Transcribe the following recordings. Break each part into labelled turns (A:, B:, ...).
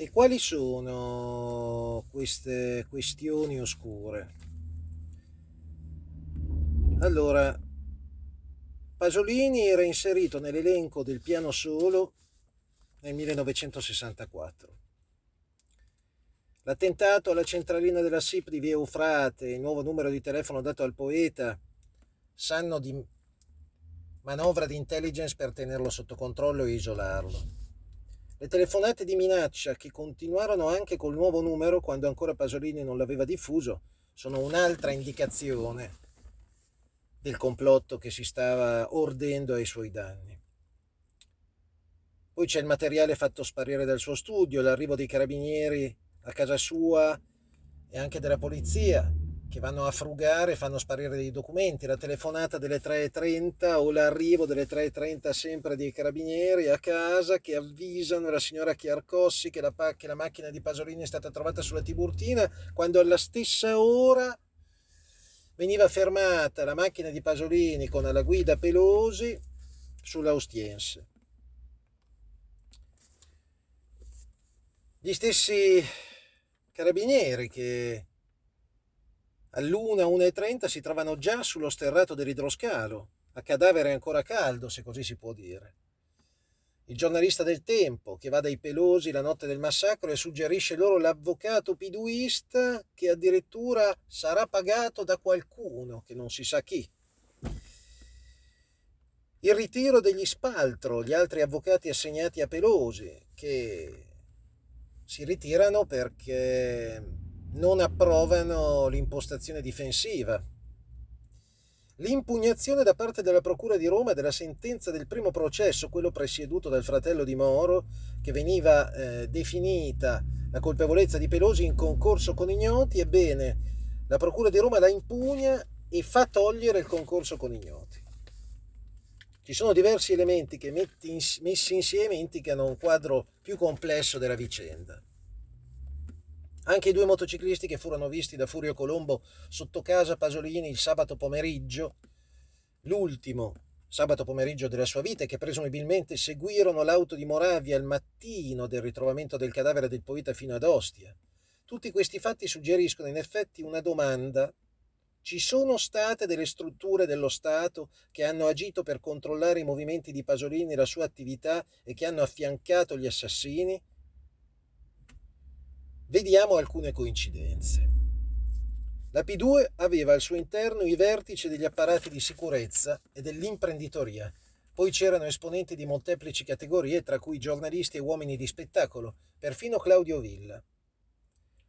A: E quali sono queste questioni oscure? Allora, Pasolini era inserito nell'elenco del piano solo nel 1964. L'attentato alla centralina della SIP di Via Eufrate, il nuovo numero di telefono dato al poeta, sanno di manovra di intelligence per tenerlo sotto controllo e isolarlo. Le telefonate di minaccia che continuarono anche col nuovo numero quando ancora Pasolini non l'aveva diffuso sono un'altra indicazione del complotto che si stava ordendo ai suoi danni. Poi c'è il materiale fatto sparire dal suo studio, l'arrivo dei carabinieri a casa sua e anche della polizia, che vanno a frugare e fanno sparire dei documenti, la telefonata delle 3.30 o l'arrivo delle 3.30 sempre dei carabinieri a casa che avvisano la signora Chiarcossi che la, che la macchina di Pasolini è stata trovata sulla Tiburtina, quando alla stessa ora veniva fermata la macchina di Pasolini con alla guida Pelosi sulla Ostiense. Gli stessi carabinieri che All'una, 1.30 si trovano già sullo sterrato dell'idroscalo, a cadavere ancora caldo, se così si può dire. Il giornalista del tempo che va dai pelosi la notte del massacro e suggerisce loro l'avvocato piduista che addirittura sarà pagato da qualcuno, che non si sa chi. Il ritiro degli spaltro, gli altri avvocati assegnati a Pelosi, che si ritirano perché non approvano l'impostazione difensiva. L'impugnazione da parte della Procura di Roma della sentenza del primo processo, quello presieduto dal fratello di Moro, che veniva eh, definita la colpevolezza di Pelosi in concorso con ignoti, ebbene, la Procura di Roma la impugna e fa togliere il concorso con ignoti. Ci sono diversi elementi che messi insieme indicano un quadro più complesso della vicenda. Anche i due motociclisti che furono visti da Furio Colombo sotto casa Pasolini il sabato pomeriggio, l'ultimo sabato pomeriggio della sua vita e che presumibilmente seguirono l'auto di Moravia al mattino del ritrovamento del cadavere del poeta fino ad Ostia. Tutti questi fatti suggeriscono in effetti una domanda. Ci sono state delle strutture dello Stato che hanno agito per controllare i movimenti di Pasolini e la sua attività e che hanno affiancato gli assassini? Vediamo alcune coincidenze. La P2 aveva al suo interno i vertici degli apparati di sicurezza e dell'imprenditoria, poi c'erano esponenti di molteplici categorie, tra cui giornalisti e uomini di spettacolo, perfino Claudio Villa.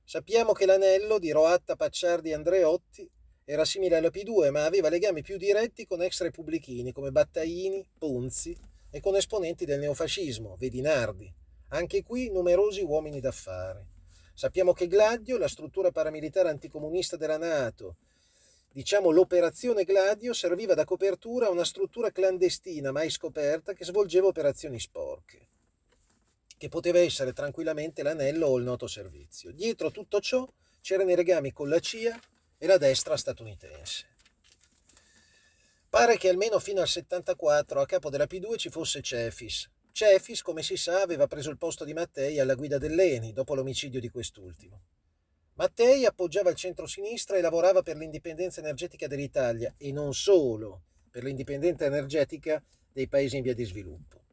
A: Sappiamo che l'anello di Roatta Pacciardi Andreotti era simile alla P2, ma aveva legami più diretti con ex repubblichini come Battaini, Ponzi e con esponenti del neofascismo, vedi Nardi. Anche qui numerosi uomini d'affari. Sappiamo che Gladio, la struttura paramilitare anticomunista della Nato, diciamo l'operazione Gladio, serviva da copertura a una struttura clandestina mai scoperta che svolgeva operazioni sporche, che poteva essere tranquillamente l'anello o il noto servizio. Dietro tutto ciò c'erano i legami con la CIA e la destra statunitense. Pare che almeno fino al 74 a capo della P2 ci fosse Cefis, Cefis, come si sa, aveva preso il posto di Mattei alla guida dell'ENI dopo l'omicidio di quest'ultimo. Mattei appoggiava il centro-sinistra e lavorava per l'indipendenza energetica dell'Italia e non solo per l'indipendenza energetica dei paesi in via di sviluppo.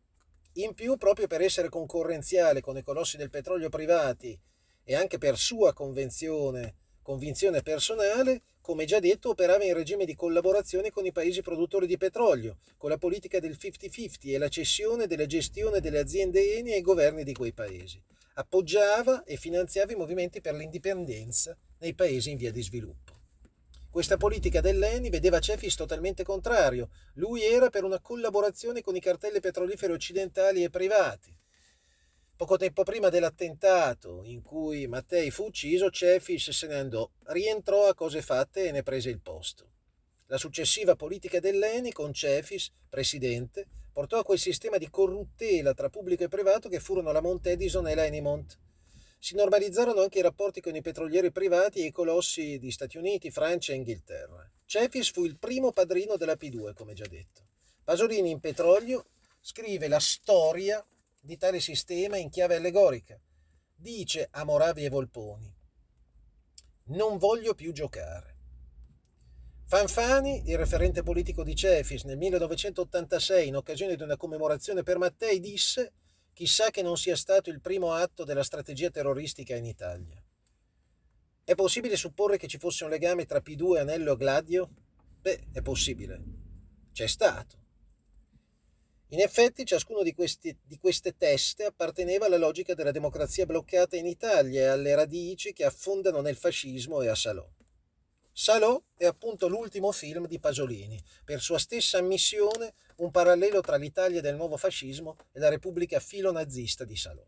A: In più, proprio per essere concorrenziale con i colossi del petrolio privati e anche per sua convinzione personale, come già detto, operava in regime di collaborazione con i paesi produttori di petrolio, con la politica del 50-50 e la cessione della gestione delle aziende Eni ai governi di quei paesi. Appoggiava e finanziava i movimenti per l'indipendenza nei paesi in via di sviluppo. Questa politica dell'Eni vedeva Cefis totalmente contrario. Lui era per una collaborazione con i cartelli petroliferi occidentali e privati Poco tempo prima dell'attentato in cui Mattei fu ucciso, Cefis se ne andò, rientrò a cose fatte e ne prese il posto. La successiva politica dell'ENI con Cefis, presidente, portò a quel sistema di corruttela tra pubblico e privato che furono la Mount Edison e la Enimont. Si normalizzarono anche i rapporti con i petrolieri privati e i colossi di Stati Uniti, Francia e Inghilterra. Cefis fu il primo padrino della P2, come già detto. Pasolini in petrolio scrive la storia di tale sistema in chiave allegorica, dice a Moravi e Volponi, non voglio più giocare. Fanfani, il referente politico di Cefis, nel 1986, in occasione di una commemorazione per Mattei, disse chissà che non sia stato il primo atto della strategia terroristica in Italia. È possibile supporre che ci fosse un legame tra P2, Anello e Gladio? Beh, è possibile. C'è stato. In effetti ciascuno di, questi, di, queste teste apparteneva alla logica della democrazia bloccata in Italia e alle radici che affondano nel fascismo e a Salò. Salò è appunto l'ultimo film di Pasolini, per sua stessa ammissione un parallelo tra l'Italia del nuovo fascismo e la Repubblica filo-nazista di Salò.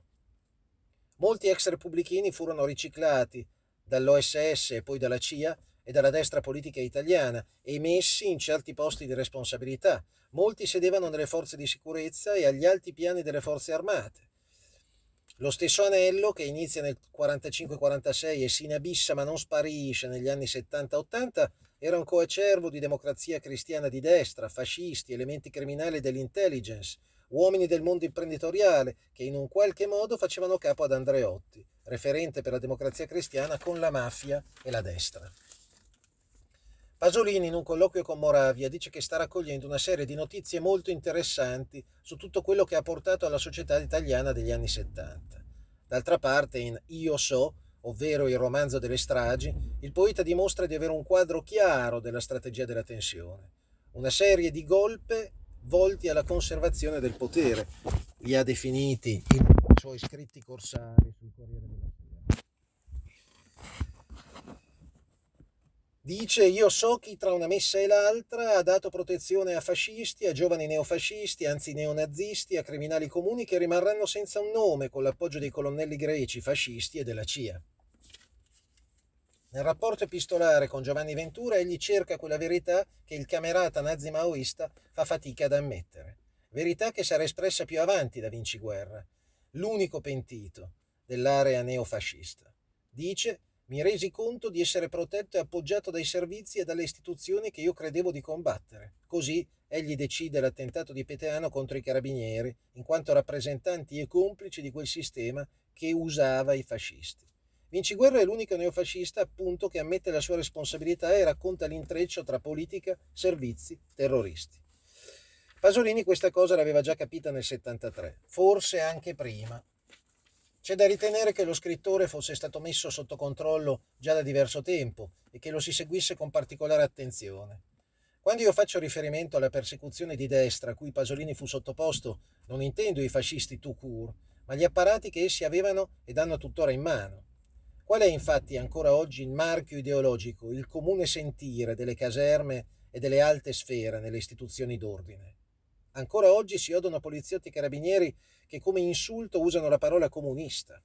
A: Molti ex repubblichini furono riciclati dall'OSS e poi dalla CIA e dalla destra politica italiana e messi in certi posti di responsabilità. Molti sedevano nelle forze di sicurezza e agli alti piani delle forze armate. Lo stesso anello, che inizia nel 45-46 e si inabissa ma non sparisce negli anni 70-80, era un coacervo di democrazia cristiana di destra, fascisti, elementi criminali dell'intelligence, uomini del mondo imprenditoriale che in un qualche modo facevano capo ad Andreotti, referente per la democrazia cristiana con la mafia e la destra. Pasolini in un colloquio con Moravia dice che sta raccogliendo una serie di notizie molto interessanti su tutto quello che ha portato alla società italiana degli anni 70. D'altra parte in Io so, ovvero il romanzo delle stragi, il poeta dimostra di avere un quadro chiaro della strategia della tensione, una serie di golpe volti alla conservazione del potere. Li ha definiti i suoi scritti corsari sul Corriere della Dice io so chi tra una messa e l'altra ha dato protezione a fascisti, a giovani neofascisti, anzi neonazisti, a criminali comuni che rimarranno senza un nome con l'appoggio dei colonnelli greci, fascisti e della CIA. Nel rapporto epistolare con Giovanni Ventura egli cerca quella verità che il camerata nazi-maoista fa fatica ad ammettere. Verità che sarà espressa più avanti da Vinci Guerra, l'unico pentito dell'area neofascista. Dice mi resi conto di essere protetto e appoggiato dai servizi e dalle istituzioni che io credevo di combattere. Così egli decide l'attentato di Peteano contro i carabinieri, in quanto rappresentanti e complici di quel sistema che usava i fascisti. Vinciguerra è l'unico neofascista appunto che ammette la sua responsabilità e racconta l'intreccio tra politica, servizi, terroristi. Pasolini questa cosa l'aveva già capita nel 73, forse anche prima, c'è da ritenere che lo scrittore fosse stato messo sotto controllo già da diverso tempo e che lo si seguisse con particolare attenzione. Quando io faccio riferimento alla persecuzione di destra a cui Pasolini fu sottoposto, non intendo i fascisti tout court, ma gli apparati che essi avevano ed hanno tuttora in mano. Qual è infatti ancora oggi il marchio ideologico, il comune sentire delle caserme e delle alte sfere nelle istituzioni d'ordine? Ancora oggi si odono poliziotti e carabinieri che come insulto usano la parola comunista.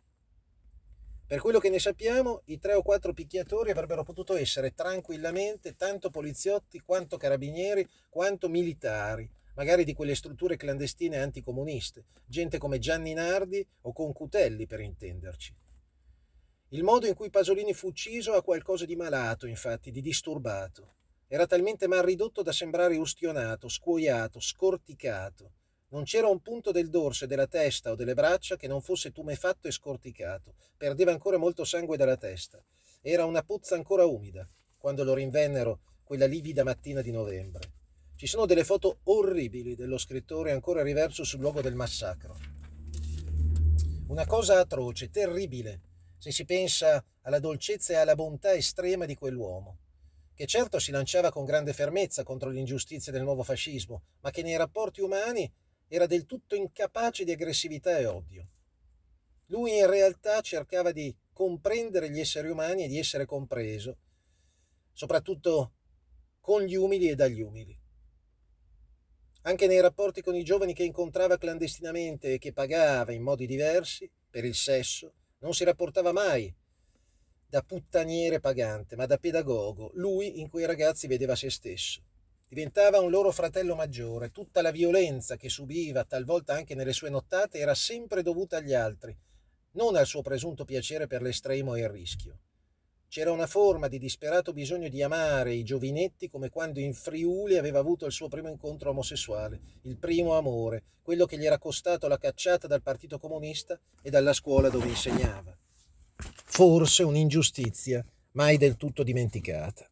A: Per quello che ne sappiamo, i tre o quattro picchiatori avrebbero potuto essere tranquillamente tanto poliziotti quanto carabinieri quanto militari, magari di quelle strutture clandestine anticomuniste, gente come Gianni Nardi o Concutelli per intenderci. Il modo in cui Pasolini fu ucciso ha qualcosa di malato, infatti, di disturbato. Era talmente mal ridotto da sembrare ustionato, scuoiato, scorticato. Non c'era un punto del dorso, della testa o delle braccia che non fosse tumefatto e scorticato. Perdeva ancora molto sangue dalla testa. Era una pozza ancora umida, quando lo rinvennero quella livida mattina di novembre. Ci sono delle foto orribili dello scrittore ancora riverso sul luogo del massacro. Una cosa atroce, terribile, se si pensa alla dolcezza e alla bontà estrema di quell'uomo che certo si lanciava con grande fermezza contro l'ingiustizia del nuovo fascismo, ma che nei rapporti umani era del tutto incapace di aggressività e odio. Lui in realtà cercava di comprendere gli esseri umani e di essere compreso, soprattutto con gli umili e dagli umili. Anche nei rapporti con i giovani che incontrava clandestinamente e che pagava in modi diversi per il sesso, non si rapportava mai da puttaniere pagante, ma da pedagogo. Lui in quei ragazzi vedeva se stesso. Diventava un loro fratello maggiore. Tutta la violenza che subiva, talvolta anche nelle sue nottate, era sempre dovuta agli altri, non al suo presunto piacere per l'estremo e il rischio. C'era una forma di disperato bisogno di amare i giovinetti come quando in Friuli aveva avuto il suo primo incontro omosessuale, il primo amore, quello che gli era costato la cacciata dal Partito Comunista e dalla scuola dove insegnava forse un'ingiustizia mai del tutto dimenticata.